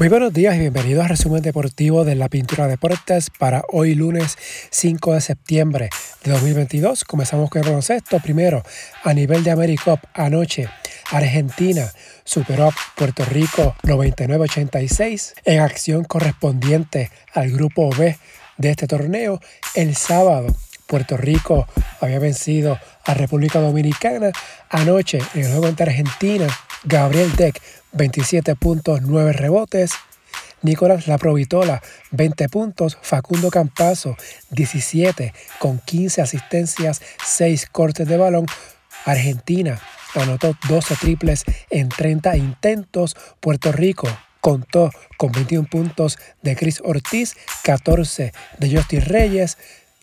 Muy buenos días y bienvenidos al resumen deportivo de la Pintura Deportes para hoy lunes 5 de septiembre de 2022. Comenzamos con el baloncesto. Primero, a nivel de AmeriCup, anoche Argentina superó a Puerto Rico 99-86 en acción correspondiente al grupo B de este torneo. El sábado, Puerto Rico había vencido a República Dominicana. Anoche, en el juego entre Argentina, Gabriel Deck 27 puntos, 9 rebotes. Nicolás Laprovitola, 20 puntos. Facundo Campazo, 17 con 15 asistencias, 6 cortes de balón. Argentina anotó 12 triples en 30 intentos. Puerto Rico contó con 21 puntos de Chris Ortiz, 14 de Justin Reyes.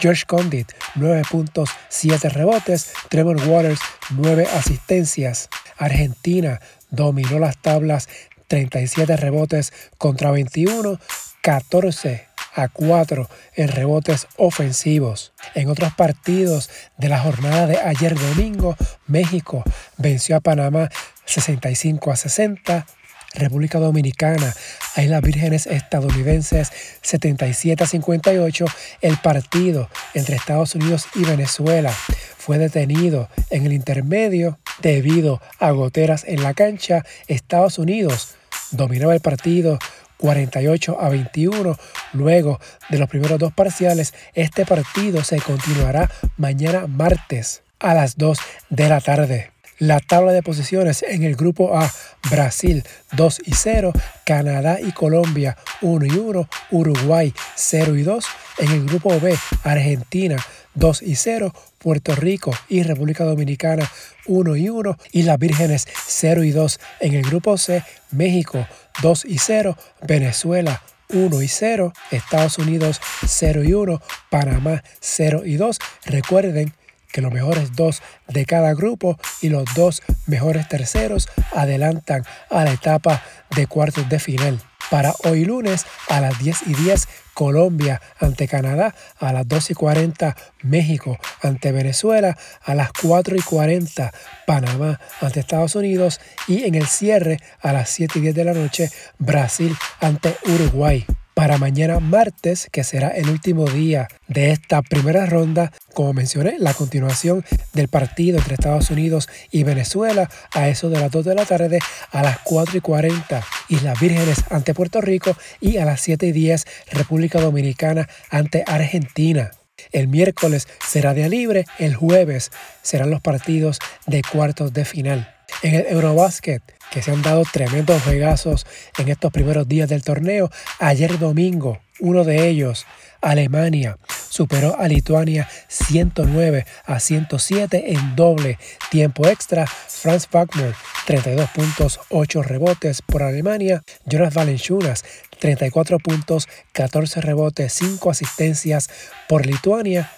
George Condit, 9 puntos, 7 rebotes. Trevor Waters, 9 asistencias. Argentina dominó las tablas 37 rebotes contra 21, 14 a 4 en rebotes ofensivos. En otros partidos de la jornada de ayer domingo, México venció a Panamá 65 a 60, República Dominicana a las Vírgenes Estadounidenses 77 a 58, el partido entre Estados Unidos y Venezuela fue detenido en el intermedio debido a goteras en la cancha. Estados Unidos dominaba el partido 48 a 21. Luego de los primeros dos parciales, este partido se continuará mañana martes a las 2 de la tarde. La tabla de posiciones en el grupo A, Brasil 2 y 0, Canadá y Colombia 1 y 1, Uruguay 0 y 2, en el grupo B, Argentina 2 y 0, Puerto Rico y República Dominicana 1 y 1 y las Vírgenes 0 y 2. En el grupo C, México 2 y 0, Venezuela 1 y 0, Estados Unidos 0 y 1, Panamá 0 y 2. Recuerden que los mejores dos de cada grupo y los dos mejores terceros adelantan a la etapa de cuartos de final. Para hoy lunes a las 10 y 10 Colombia ante Canadá, a las 2 y 40 México ante Venezuela, a las 4 y 40 Panamá ante Estados Unidos y en el cierre a las 7 y 10 de la noche Brasil ante Uruguay para mañana martes, que será el último día de esta primera ronda, como mencioné, la continuación del partido entre Estados Unidos y Venezuela a eso de las 2 de la tarde a las 4 y 40 Islas Vírgenes ante Puerto Rico y a las 7 y 10 República Dominicana ante Argentina. El miércoles será día libre, el jueves serán los partidos de cuartos de final. En el Eurobasket, que se han dado tremendos juegazos en estos primeros días del torneo, ayer domingo, uno de ellos, Alemania, superó a Lituania 109 a 107 en doble tiempo extra. Franz Wagner, 32 puntos, 8 rebotes por Alemania. Jonas Valenciunas, 34 puntos, 14 rebotes, 5 asistencias por Lituania,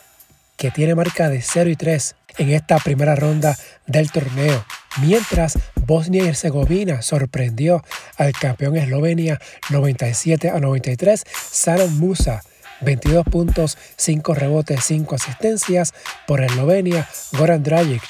que tiene marca de 0 y 3 en esta primera ronda del torneo. Mientras Bosnia y Herzegovina sorprendió al campeón Eslovenia 97 a 93, Saran Musa 22 puntos, 5 rebotes, 5 asistencias por Eslovenia, Goran Dragic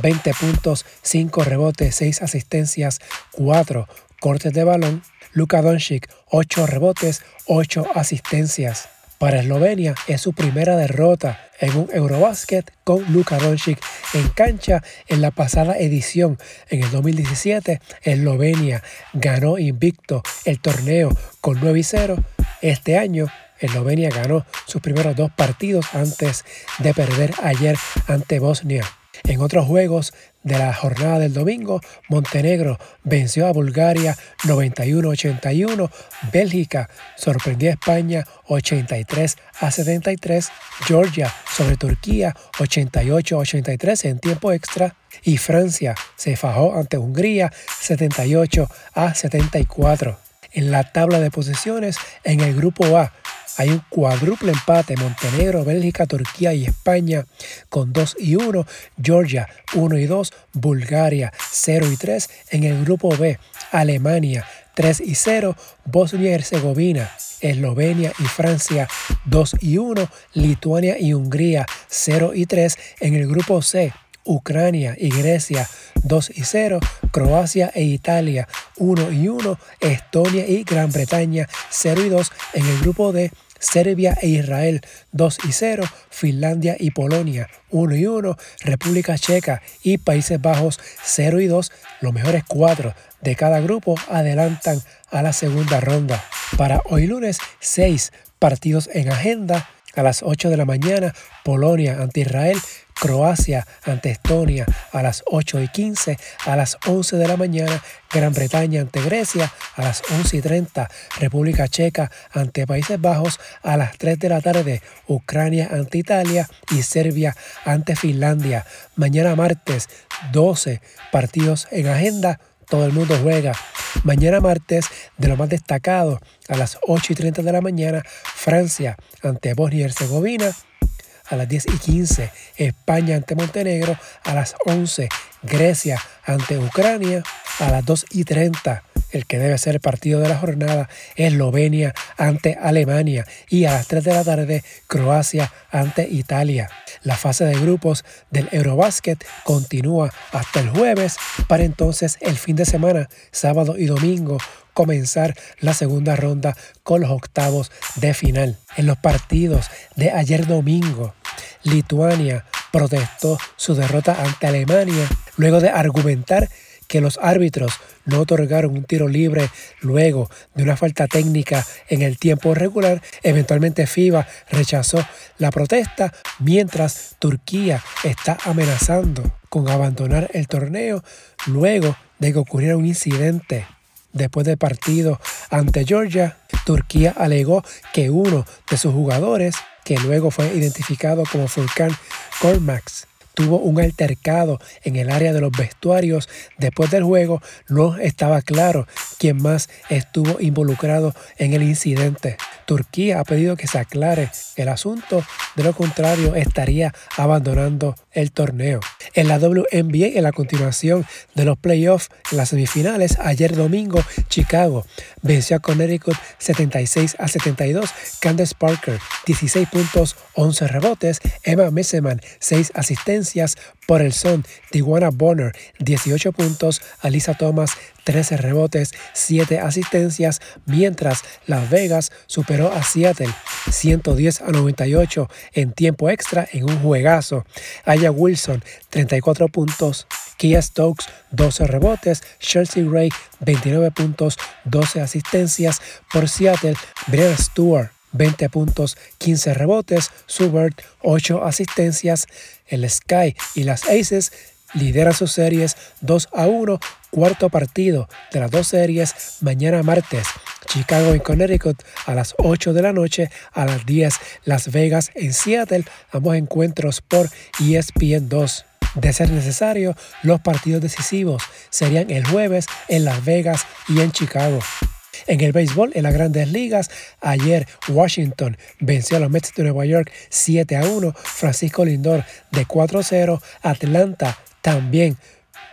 20 puntos, 5 rebotes, 6 asistencias, 4 cortes de balón, Luka Doncic 8 rebotes, 8 asistencias. Para Eslovenia es su primera derrota en un Eurobasket con Luka Doncic en cancha en la pasada edición. En el 2017, Eslovenia ganó invicto el torneo con 9 y 0. Este año, Eslovenia ganó sus primeros dos partidos antes de perder ayer ante Bosnia. En otros juegos de la jornada del domingo, Montenegro venció a Bulgaria 91-81, Bélgica sorprendió a España 83 a 73, Georgia sobre Turquía 88-83 en tiempo extra y Francia se fajó ante Hungría 78 a 74. En la tabla de posiciones, en el grupo A, hay un cuádruple empate, Montenegro, Bélgica, Turquía y España con 2 y 1, Georgia 1 y 2, Bulgaria 0 y 3, en el grupo B, Alemania 3 y 0, Bosnia y Herzegovina, Eslovenia y Francia 2 y 1, Lituania y Hungría 0 y 3, en el grupo C, Ucrania y Grecia 2 y 0, Croacia e Italia 1 y 1, Estonia y Gran Bretaña 0 y 2 en el grupo D. Serbia e Israel 2 y 0, Finlandia y Polonia 1 y 1, República Checa y Países Bajos 0 y 2, los mejores cuatro de cada grupo adelantan a la segunda ronda. Para hoy lunes, 6 partidos en agenda. A las 8 de la mañana, Polonia ante Israel, Croacia ante Estonia a las 8 y 15, a las 11 de la mañana Gran Bretaña ante Grecia, a las 11 y 30 República Checa ante Países Bajos, a las 3 de la tarde Ucrania ante Italia y Serbia ante Finlandia. Mañana martes 12 partidos en agenda, todo el mundo juega. Mañana martes, de lo más destacado, a las 8 y 30 de la mañana, Francia ante Bosnia y Herzegovina, a las 10 y 15, España ante Montenegro, a las 11, Grecia ante Ucrania, a las 2 y 30, el que debe ser el partido de la jornada, Eslovenia ante Alemania. Y a las 3 de la tarde, Croacia ante Italia. La fase de grupos del Eurobasket continúa hasta el jueves. Para entonces el fin de semana, sábado y domingo, comenzar la segunda ronda con los octavos de final. En los partidos de ayer domingo, Lituania protestó su derrota ante Alemania luego de argumentar que los árbitros no otorgaron un tiro libre luego de una falta técnica en el tiempo regular. Eventualmente FIBA rechazó la protesta mientras Turquía está amenazando con abandonar el torneo luego de que ocurriera un incidente. Después del partido ante Georgia, Turquía alegó que uno de sus jugadores que luego fue identificado como Furkan Korkmaz, tuvo un altercado en el área de los vestuarios. Después del juego no estaba claro quién más estuvo involucrado en el incidente. Turquía ha pedido que se aclare el asunto, de lo contrario estaría abandonando el torneo. En la WNBA, en la continuación de los playoffs en las semifinales, ayer domingo, Chicago venció a Connecticut 76 a 72. Candace Parker, 16 puntos, 11 rebotes. Emma Messeman, 6 asistencias por el son. Tijuana Bonner, 18 puntos. Alisa Thomas, 13 rebotes, 7 asistencias, mientras Las Vegas superó a Seattle 110 a 98 en tiempo extra en un juegazo. Aya Wilson, 34 puntos. Kia Stokes, 12 rebotes. Chelsea Gray, 29 puntos, 12 asistencias. Por Seattle, Brian Stewart, 20 puntos, 15 rebotes. Subert, 8 asistencias. El Sky y las Aces lideran sus series 2 a 1, cuarto partido de las dos series mañana martes. Chicago en Connecticut a las 8 de la noche, a las 10 Las Vegas en Seattle, ambos encuentros por ESPN 2. De ser necesario, los partidos decisivos serían el jueves en Las Vegas y en Chicago. En el béisbol, en las grandes ligas, ayer Washington venció a los Mets de Nueva York 7 a 1, Francisco Lindor de 4 a 0, Atlanta también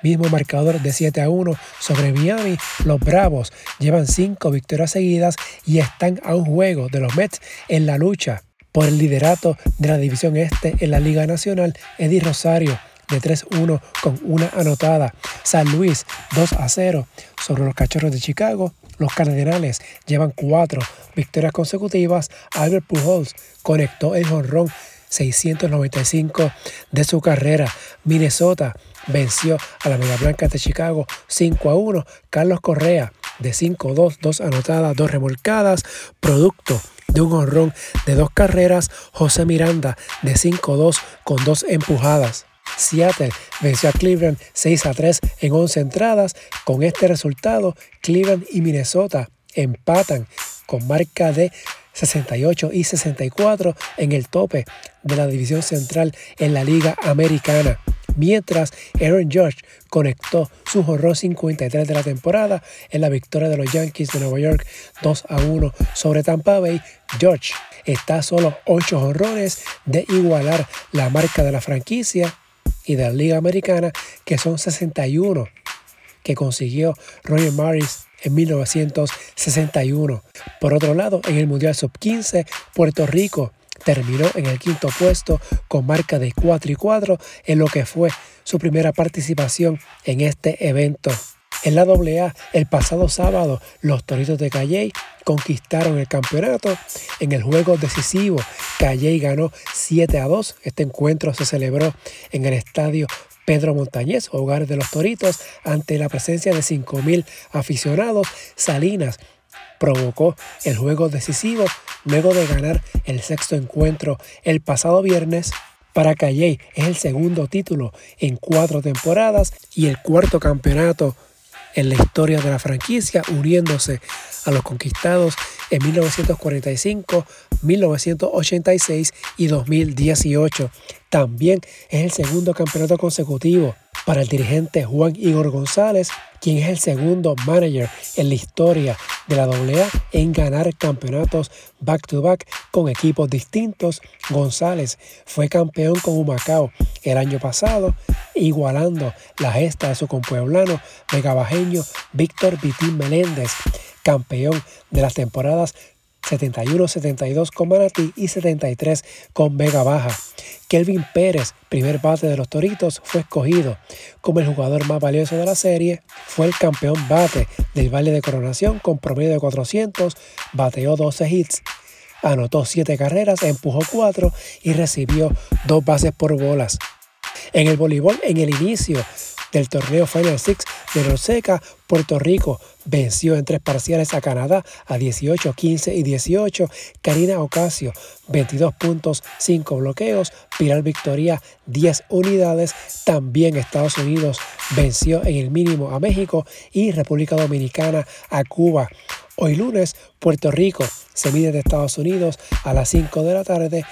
mismo marcador de 7 a 1 sobre Miami. Los Bravos llevan 5 victorias seguidas y están a un juego de los Mets en la lucha por el liderato de la división este en la Liga Nacional. Eddie Rosario de 3-1 con una anotada. San Luis 2 a 0 sobre los Cachorros de Chicago. Los Cardenales llevan 4 victorias consecutivas. Albert Pujols conectó el jonrón 695 de su carrera. Minnesota venció a la Media Blanca de Chicago 5 a 1. Carlos Correa de 5-2, 2 anotadas, 2 remolcadas, producto de un honrón de dos carreras. José Miranda de 5-2 con dos empujadas. Seattle venció a Cleveland 6 a 3 en 11 entradas. Con este resultado, Cleveland y Minnesota empatan con marca de 68 y 64 en el tope de la división central en la Liga Americana. Mientras Aaron George conectó su horror 53 de la temporada en la victoria de los Yankees de Nueva York 2 a 1 sobre Tampa Bay, George está a solo 8 horrores de igualar la marca de la franquicia y de la Liga Americana, que son 61 que consiguió Roger Maris en 1961. Por otro lado, en el Mundial Sub-15, Puerto Rico terminó en el quinto puesto con marca de 4 y 4 en lo que fue su primera participación en este evento. En la AA, el pasado sábado, los Toritos de Calley conquistaron el campeonato en el juego decisivo. Calley ganó 7 a 2. Este encuentro se celebró en el estadio Pedro Montañez, hogar de los Toritos, ante la presencia de 5.000 aficionados. Salinas provocó el juego decisivo luego de ganar el sexto encuentro el pasado viernes. Para Calley es el segundo título en cuatro temporadas y el cuarto campeonato en la historia de la franquicia, uniéndose a los conquistados en 1945, 1986 y 2018. También es el segundo campeonato consecutivo para el dirigente Juan Igor González, quien es el segundo manager en la historia de la AA en ganar campeonatos back-to-back con equipos distintos. González fue campeón con Humacao el año pasado, igualando la gesta de su compueblano megabajeño Víctor Vitín Meléndez, campeón de las temporadas 71-72 con Manatí y 73 con Vega Baja. Kelvin Pérez, primer bate de los Toritos, fue escogido como el jugador más valioso de la serie. Fue el campeón bate del Valle de Coronación con promedio de 400, bateó 12 hits, anotó 7 carreras, empujó 4 y recibió 2 bases por bolas. En el voleibol, en el inicio del torneo Final Six de Norseca, Puerto Rico venció en tres parciales a Canadá a 18, 15 y 18. Karina Ocasio, 22 puntos, 5 bloqueos. Pilar Victoria, 10 unidades. También Estados Unidos venció en el mínimo a México y República Dominicana a Cuba. Hoy lunes, Puerto Rico se mide de Estados Unidos a las 5 de la tarde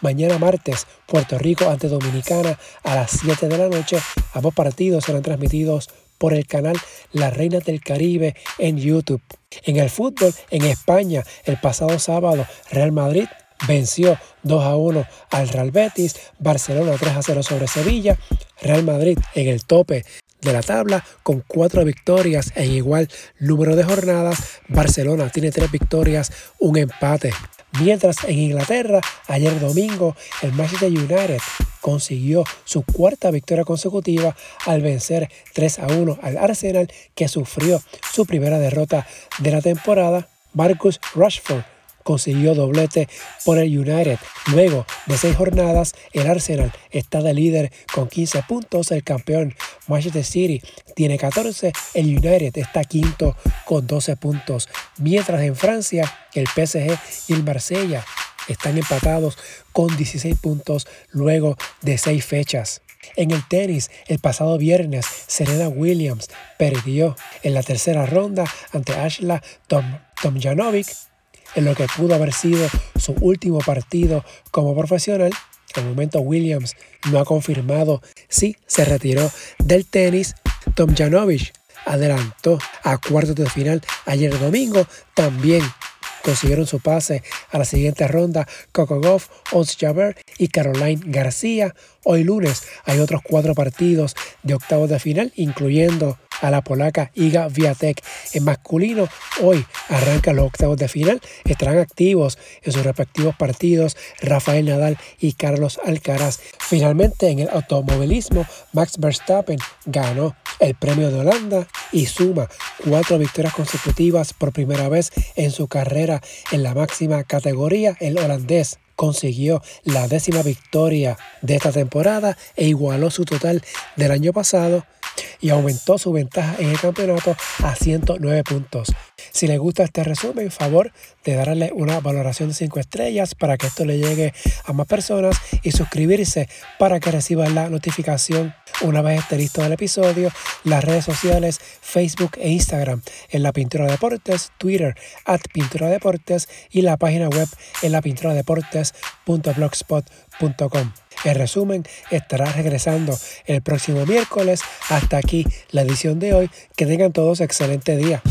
Mañana martes, Puerto Rico ante Dominicana a las 7 de la noche. Ambos partidos serán transmitidos por el canal La Reina del Caribe en YouTube. En el fútbol, en España, el pasado sábado, Real Madrid venció 2 a 1 al Real Betis, Barcelona 3 a 0 sobre Sevilla, Real Madrid en el tope de la tabla con cuatro victorias en igual número de jornadas, Barcelona tiene tres victorias, un empate. Mientras en Inglaterra, ayer domingo, el Manchester United consiguió su cuarta victoria consecutiva al vencer 3 a 1 al Arsenal que sufrió su primera derrota de la temporada. Marcus Rashford consiguió doblete por el United. Luego de seis jornadas, el Arsenal está de líder con 15 puntos. El campeón Manchester City tiene 14. El United está quinto con 12 puntos. Mientras en Francia, el PSG y el Marsella están empatados con 16 puntos luego de seis fechas. En el tenis, el pasado viernes, Serena Williams perdió en la tercera ronda ante Ashla Tom, Tomjanovic en lo que pudo haber sido su último partido como profesional. Al momento Williams no ha confirmado si se retiró del tenis. Tom Janovich adelantó a cuartos de final ayer domingo. También consiguieron su pase a la siguiente ronda Coco Goff, Ons Jabber y Caroline García. Hoy lunes hay otros cuatro partidos de octavos de final, incluyendo a la polaca Iga Viatek. En masculino, hoy arrancan los octavos de final. Estarán activos en sus respectivos partidos Rafael Nadal y Carlos Alcaraz. Finalmente, en el automovilismo, Max Verstappen ganó el premio de Holanda y suma cuatro victorias consecutivas por primera vez en su carrera en la máxima categoría. El holandés consiguió la décima victoria de esta temporada e igualó su total del año pasado y aumentó su ventaja en el campeonato a 109 puntos. Si les gusta este resumen, favor de darle una valoración de 5 estrellas para que esto le llegue a más personas y suscribirse para que reciban la notificación una vez esté listo el episodio. Las redes sociales Facebook e Instagram en la Pintura Deportes, Twitter at Pintura Deportes y la página web en la pintura. El resumen estará regresando el próximo miércoles. Hasta aquí la edición de hoy. Que tengan todos excelente día.